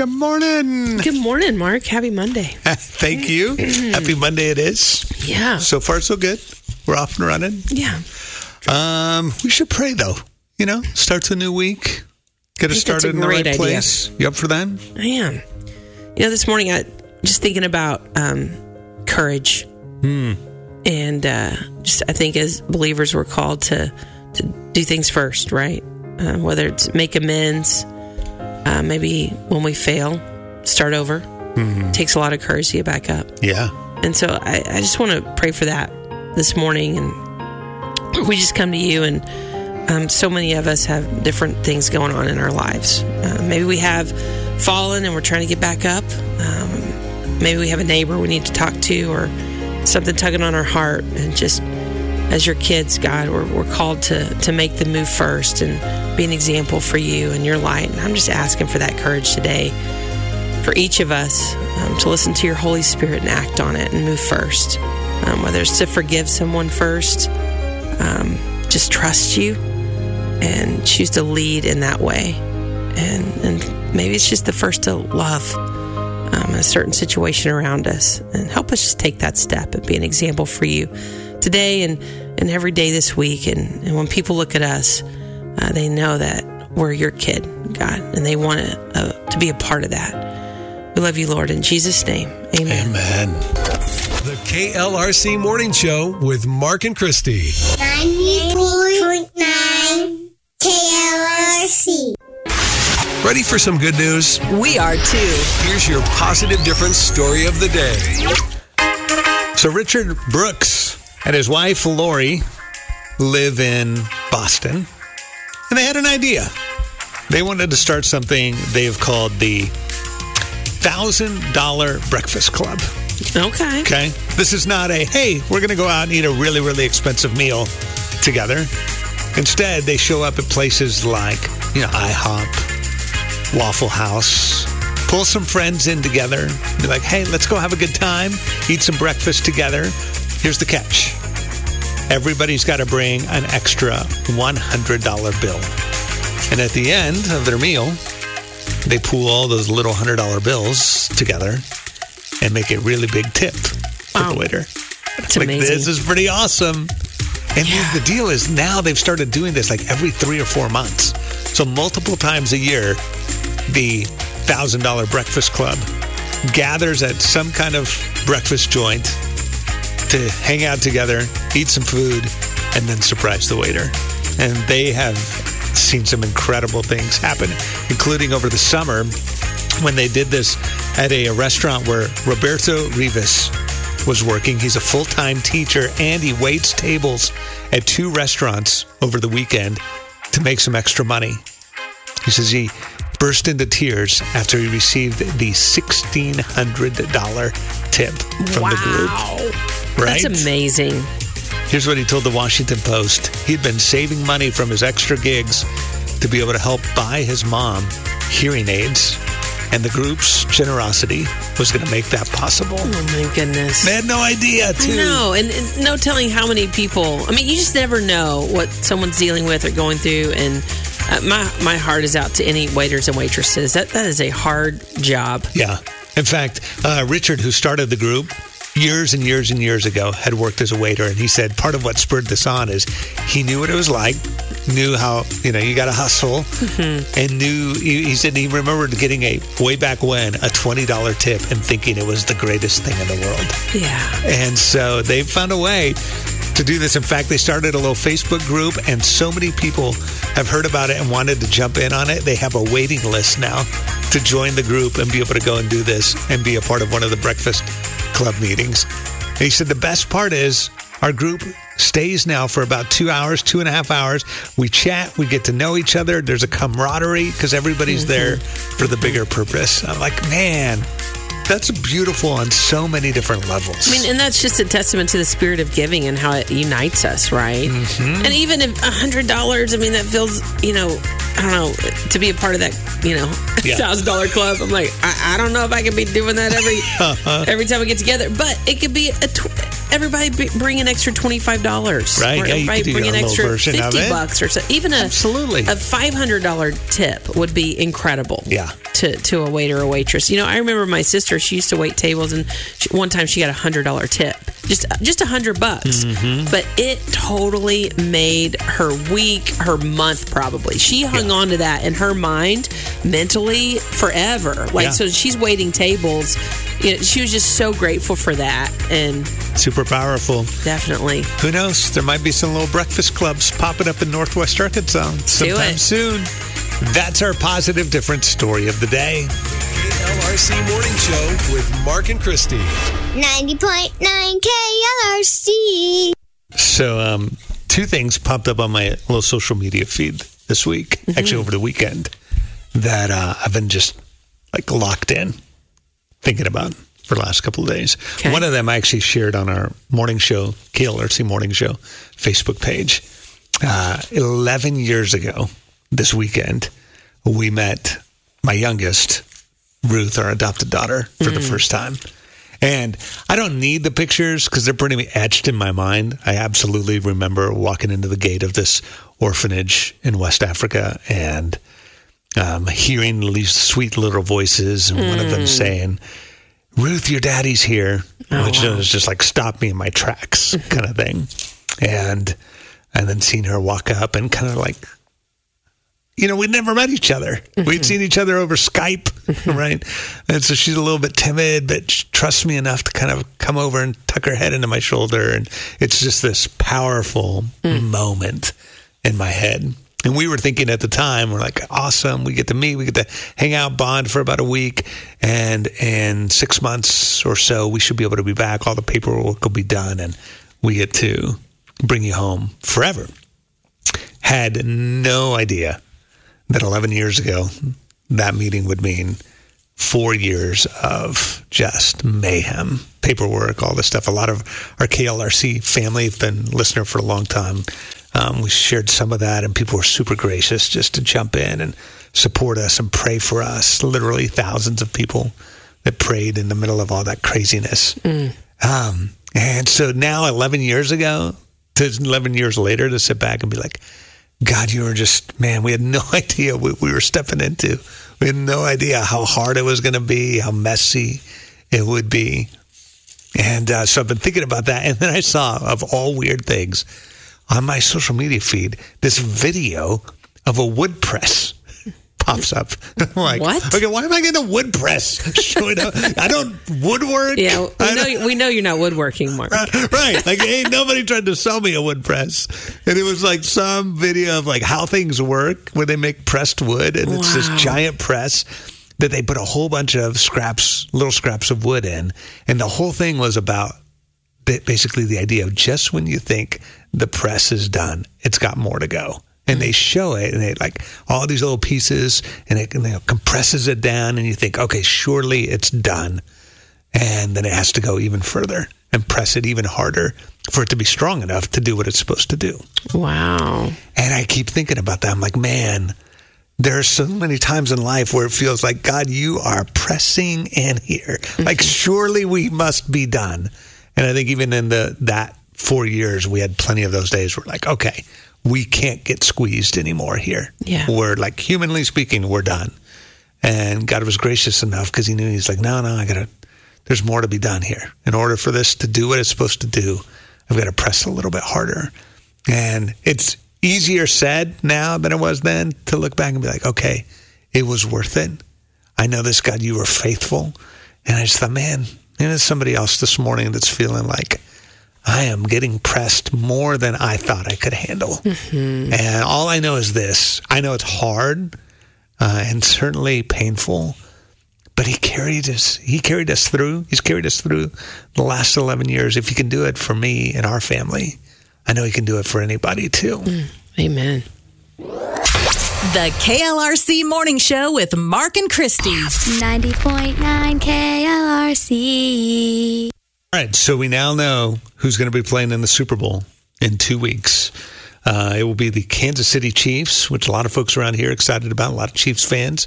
good morning. Good morning, Mark. Happy Monday. Thank you. Happy Monday it is. Yeah. So far, so good. We're off and running. Yeah. Um, we should pray though. You know, starts a new week. Get us started in the right idea. place. You up for that? I am. You know, this morning I just thinking about um, courage, and uh, just I think as believers we're called to to do things first, right? Uh, whether it's make amends, uh, maybe when we fail, start over. takes a lot of courage to get back up. Yeah. And so I, I just want to pray for that this morning. And we just come to you, and um, so many of us have different things going on in our lives. Uh, maybe we have fallen and we're trying to get back up. Um, maybe we have a neighbor we need to talk to, or something tugging on our heart. And just as your kids, God, we're, we're called to, to make the move first and be an example for you and your light. And I'm just asking for that courage today for each of us um, to listen to your Holy Spirit and act on it and move first. Um, whether it's to forgive someone first, um, just trust you and choose to lead in that way. And, and maybe it's just the first to love um, a certain situation around us and help us just take that step and be an example for you today and, and every day this week. And, and when people look at us, uh, they know that we're your kid, God, and they want to, uh, to be a part of that. We love you, Lord, in Jesus' name. Amen. Amen. The KLRC Morning Show with Mark and Christy. 90.9 KLRC. Ready for some good news? We are too. Here's your positive difference story of the day. So Richard Brooks and his wife Lori live in Boston, and they had an idea. They wanted to start something they've called the Thousand Dollar Breakfast Club. Okay. Okay. This is not a, hey, we're going to go out and eat a really, really expensive meal together. Instead, they show up at places like, you know, IHOP, Waffle House, pull some friends in together, be like, hey, let's go have a good time, eat some breakfast together. Here's the catch everybody's got to bring an extra $100 bill. And at the end of their meal, they pool all those little $100 bills together and make a really big tip for Wow. the waiter. It's like, amazing. this is pretty awesome. And the deal is now they've started doing this like every three or four months. So multiple times a year, the thousand dollar breakfast club gathers at some kind of breakfast joint to hang out together, eat some food, and then surprise the waiter. And they have seen some incredible things happen, including over the summer when they did this at a, restaurant where Roberto Rivas was working. He's a full time teacher and he waits tables at two restaurants over the weekend to make some extra money. He says he burst into tears after he received the $1,600 tip from wow. the group. Right? That's amazing. Here's what he told the Washington Post. He'd been saving money from his extra gigs to be able to help buy his mom hearing aids, and the group's generosity was going to make that possible. Oh my goodness. They had no idea, too. know, and, and no telling how many people. I mean, you just never know what someone's dealing with or going through. And uh, my my heart is out to any waiters and waitresses. That that is a hard job. Yeah. In fact, uh, Richard, who started the group years and years and years ago, had worked as a waiter, and he said part of what spurred this on is he knew what it was like, knew how you know you got to hustle, mm-hmm. and knew he, he said he remembered getting a way back when a twenty dollar tip and thinking it was the greatest thing in the world. Yeah. And so they found a way to do this. In fact, they started a little Facebook group, and so many people have heard about it and wanted to jump in on it. They have a waiting list now to join the group and be able to go and do this and be a part of one of the breakfast club meetings. And he said the best part is our group stays now for about two hours, two and a half hours. We chat, we get to know each other. There's a camaraderie because everybody's mm-hmm. there for the bigger purpose. I'm like, man, that's beautiful on so many different levels. I mean, and that's just a testament to the spirit of giving and how it unites us, right? Mm-hmm. And even if a hundred dollars, I mean, that feels, you know, I don't know, to be a part of that, you know, Yeah. thousand dollar club. I'm like, I, I don't know if I can be doing that every every time we get together, but it could be a tw- everybody b- bring an extra twenty five dollars. Right, Or yeah, everybody bring an extra fifty bucks or so. Even a Absolutely. a five hundred dollar tip would be incredible. Yeah. To, to a waiter or waitress, you know, I remember my sister. She used to wait tables, and she, one time she got a hundred dollar tip, just just a hundred bucks. Mm-hmm. But it totally made her week, her month, probably. She hung on to that in her mind, mentally, forever. Like Yeah. so, she's waiting tables. You know, she was just so grateful for that, and Super powerful. definitely Who knows? There might be some little breakfast clubs popping up in Northwest Arkansas sometime soon. That's our positive difference story of the day. KLRC Morning Show with Mark and Christy. 90.9 KLRC. So, um, two things popped up on my little social media feed this week, actually over the weekend, that uh, I've been just like locked in thinking about for the last couple of days. Okay. One of them I actually shared on our morning show, KLRC Morning Show Facebook page. Uh, 11 years ago, this weekend, we met my youngest, Ruth, our adopted daughter, for the first time. And I don't need the pictures because they're pretty etched in my mind. I absolutely remember walking into the gate of this orphanage in West Africa and um, hearing these sweet little voices, and one of them saying, Ruth, your daddy's here, which was just like stop me in my tracks kind of thing. And and then seeing her walk up and kind of like you know, we'd never met each other. Mm-hmm. We'd seen each other over Skype, mm-hmm. right? And so she's a little bit timid, but she trusts me enough to kind of come over and tuck her head into my shoulder. And it's just this powerful mm. moment in my head. And we were thinking at the time, we're like, awesome. We get to meet, we get to hang out, bond for about a week. And in six months or so, we should be able to be back. All the paperwork will be done, and we get to bring you home forever. Had no idea that 11 years ago, that meeting would mean four years of just mayhem, paperwork, all this stuff. A lot of our KLRC family have been listener for a long time. Um, we shared some of that, and people were super gracious just to jump in and support us and pray for us. Literally thousands of people that prayed in the middle of all that craziness. Um, and so now, 11 years ago, to 11 years later, to sit back and be like, God, you were just, man, we had no idea what we were stepping into. We had no idea how hard it was going to be, how messy it would be. And uh, so I've been thinking about that. And then I saw, of all weird things, on my social media feed, this video of a wood press pops up. Like, What? Okay, why am I getting a wood press showing up? I don't woodwork. yeah, we know don't- we know you're not woodworking, Mark. right. Like ain't nobody tried to sell me a wood press. And it was like some video of like how things work when they make pressed wood and it's this giant press that they put a whole bunch of scraps, little scraps of wood in. And the whole thing was about basically the idea of just when you think the press is done, it's got more to go. And they show it, and they like all these little pieces, and it you know, compresses it down, and you think, okay, surely it's done and then it has to go even further and press it even harder for it to be strong enough to do what it's supposed to do. Wow. And I keep thinking about that. I'm like, man, there are so many times in life where it feels like, God, you are pressing in here. Mm-hmm. Like, surely we must be done. And I think even in the that four years, we had plenty of those days where like, okay, we can't get squeezed anymore here. Yeah. We're like, humanly speaking, we're done. And God was gracious enough because he knew he's like, no, no, I gotta, there's more to be done here. In order for this to do what it's supposed to do, I've got to press a little bit harder. And it's easier said now than it was then to look back and be like, okay, it was worth it. I know this God, you were faithful. And I just thought, man, and there's somebody else this morning that's feeling like I am getting pressed more than I thought I could handle. And all I know is this I know it's hard uh, and certainly painful. But he carried us. He carried us through. He's carried us through the last eleven years. If he can do it for me and our family, I know he can do it for anybody too. Amen. The KLRC Morning Show with Mark and Christy. 90.9 KLRC. All right, so we now know who's going to be playing in the Super Bowl in two weeks. Uh, it will be the Kansas City Chiefs, which a lot of folks around here are excited about. A lot of Chiefs fans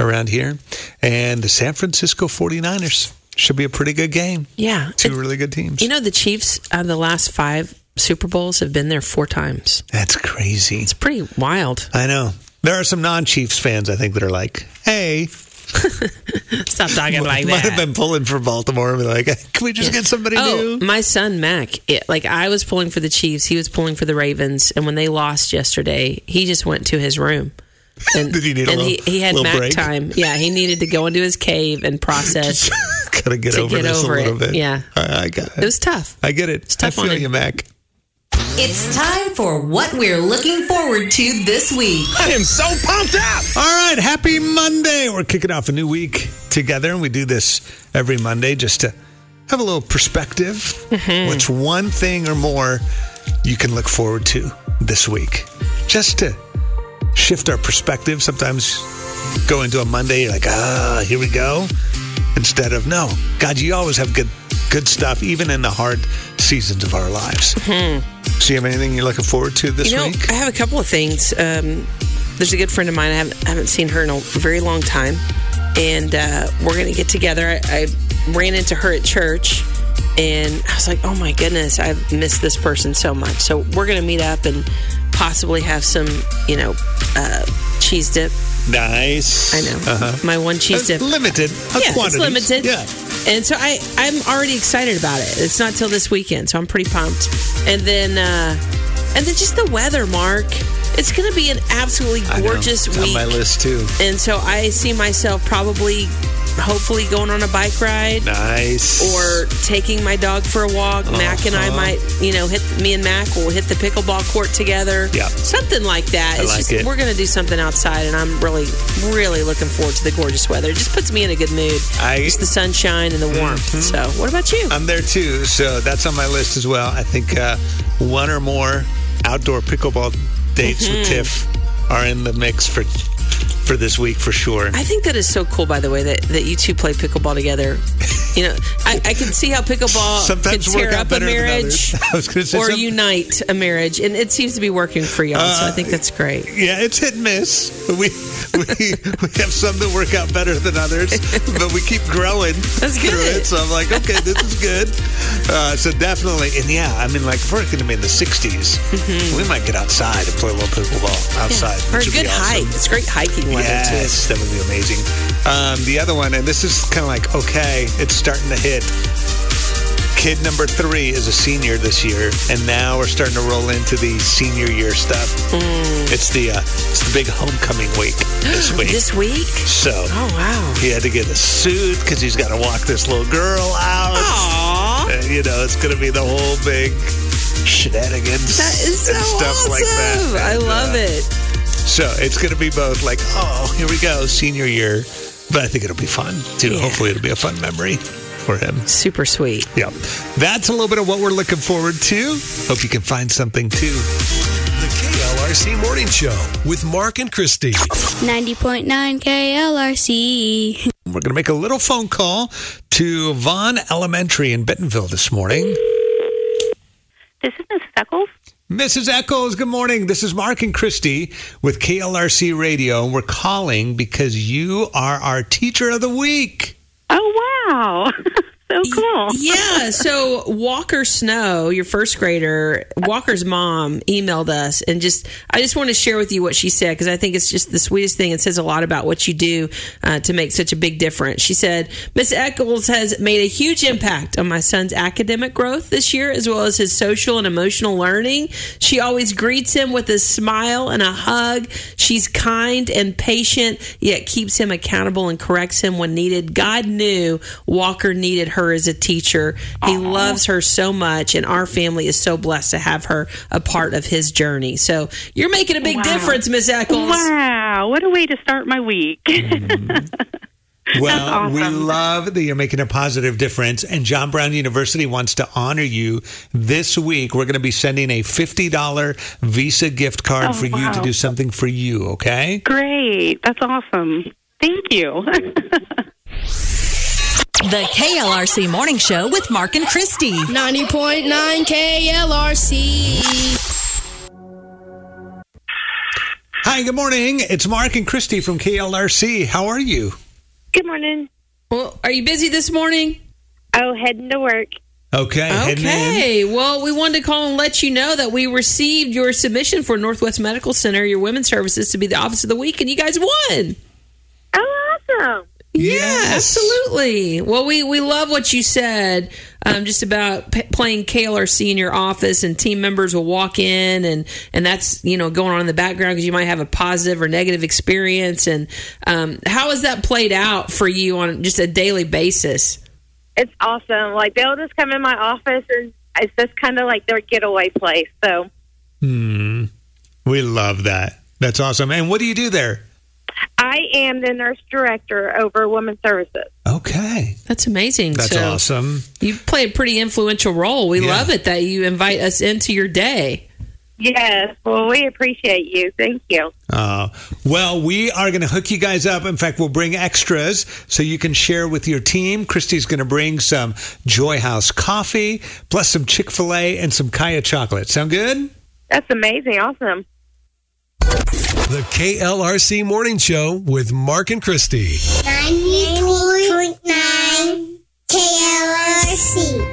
around here, and the San Francisco 49ers. should be a pretty good game. Yeah. Two It- really good teams. you know, the Chiefs, out of the last five Super Bowls, have been there four times. That's crazy. It's pretty wild. I know. There are some non-Chiefs fans, I think, that are like, "Hey, Stop talking like that. might have been pulling for Baltimore." And be like, "Can we just get somebody Oh, new?" my son Mac. It, like I was pulling for the Chiefs, he was pulling for the Ravens, and when they lost yesterday, he just went to his room. And, Did he need a little- he, he had Mac break? time. Yeah, he needed to go into his cave and process. Gotta get To over get this over a little it, bit. yeah. I, I got it. it was tough. I get it. It's tough I feel you, Mac. It's time for what we're looking forward to this week. I am so pumped up. All right, happy Monday. We're kicking off a new week together, and we do this every Monday just to have a little perspective. Mm-hmm. What's one thing or more you can look forward to this week? Just to shift our perspective. Sometimes go into a Monday, you're like, ah, here we go. Instead of, no, God, you always have good good stuff, even in the hard seasons of our lives. So you have anything you're looking forward to this Mm-hmm. you know, week? I have a couple of things. Um, there's a good friend of mine. I haven't, I haven't seen her in a very long time, and uh, we're going to get together. I, I ran into her at church, and I was like, "Oh my goodness, I've missed this person so much." So we're going to meet up and possibly have some, you know, uh, cheese dip. Nice. I know Uh-huh. my one cheese dip. limited. uh, yeah, quantities. it's limited. Yeah. And so I, I'm already excited about it. It's not till this weekend, so I'm pretty pumped. And then, uh, and then just the weather, Mark. It's going to be an absolutely gorgeous It's week. on my list too. And so I see myself probably, hopefully, going on a bike ride. Nice. Or taking my dog for a walk. Mac and I Uh-huh. might, you know, hit me and Mac will hit the pickleball court together. Yeah. something like that. I it's like just it. we're going to do something outside, and I'm really, really looking forward to the gorgeous weather. It just puts me in a good mood. I- Mm-hmm. just the sunshine and the warmth. So, what about you? I'm there too, so that's on my list as well. I think uh, one or more outdoor pickleball dates with Mm-hmm. Tiff are in the mix for for this week for sure. I think that is so cool, by the way, that, that you two play pickleball together. You know, I, I can see how pickleball Sometimes could tear up a marriage others. I was gonna say or some- unite a marriage, and it seems to be working for y'all. so I think that's great. Yeah, it's hit and miss. We we we have some that work out better than others, but we keep growing That's through it. So I'm like, okay, this is good. Uh, so definitely, and yeah, I mean, like if we're going to be in the 60s, we might get outside and play a little pickleball outside. Mm-hmm. or a which would be good awesome. hike. It's great hiking weather Yes, that would be amazing. Um, the other one, and this is kind of like, okay, it's starting to hit. Kid number three is a senior this year, and now we're starting to roll into the senior year stuff. Mm. It's the uh, it's the big homecoming week this week. This week? so Oh wow! he had to get a suit because he's got to walk this little girl out. Aw, And, you know, it's going to be the whole big shenanigans that is so and stuff awesome! like that. I love uh, it. So it's going to be both like, oh, here we go, senior year. But I think it'll be fun too. Yeah. Hopefully, it'll be a fun memory for him. Super sweet. Yeah. That's a little bit of what we're looking forward to. Hope you can find something too. The KLRC Morning Show with Mark and Christy. 90.9 KLRC. We're going to make a little phone call to Vaughn Elementary in Bentonville this morning. This is Miss Eccles. Mrs. Eccles, good morning. This is Mark and Christy with KLRC Radio. We're calling because you are our teacher of the week. Oh wow, so cool. Yeah. So Walker Snow, your first grader, Walker's mom emailed us and just, I just want to share with you what she said because I think it's just the sweetest thing. It says a lot about what you do uh, to make such a big difference. She said, Miss Eccles has made a huge impact on my son's academic growth this year as well as his social and emotional learning. She always greets him with a smile and a hug. She's kind and patient, yet keeps him accountable and corrects him when needed. God knew Walker needed her as a teacher. He loves her so much, and our family is so blessed to have her a part of his journey. So you're making a big Wow. difference, Miss Eccles. Wow, what a way to start my week. Mm-hmm. Well, we love that you're making a positive difference. And John Brown University wants to honor you this week. We're going to be sending a $50 Visa gift card Oh, for you to do something for you, okay? Great, that's awesome. Thank you. The KLRC Morning Show with Mark and Christy. 90.9 KLRC. Hi, good morning. It's Mark and Christy from KLRC. How are you? Good morning. Well, are you busy this morning? Oh, heading to work. Okay. heading in. Okay. Well, we wanted to call and let you know that we received your submission for Northwest Medical Center, your women's services, to be the office of the week, and you guys won. Oh, awesome. Yeah, Yes. absolutely. Well, we, we love what you said um, just about p- playing KLRC in your office, and team members will walk in, and and that's you know going on in the background because you might have a positive or negative experience. And um, how has that played out for you on just a daily basis? It's awesome. Like they'll just come in my office and it's just kind of like their getaway place. So We love that. That's awesome. And what do you do there? I am the nurse director over Women's Services. Okay. That's amazing. That's so awesome. You play a pretty influential role. We Yeah. love it that you invite us into your day. Yes. Well, we appreciate you. Thank you. Uh, well, we are going to hook you guys up. In fact, we'll bring extras so you can share with your team. Christy's going to bring some Joy House coffee, plus some Chick fil A and some Kyya chocolate. Sound good? That's amazing. Awesome. The KLRC Morning Show with Mark and Christy. 90.9 KLRC.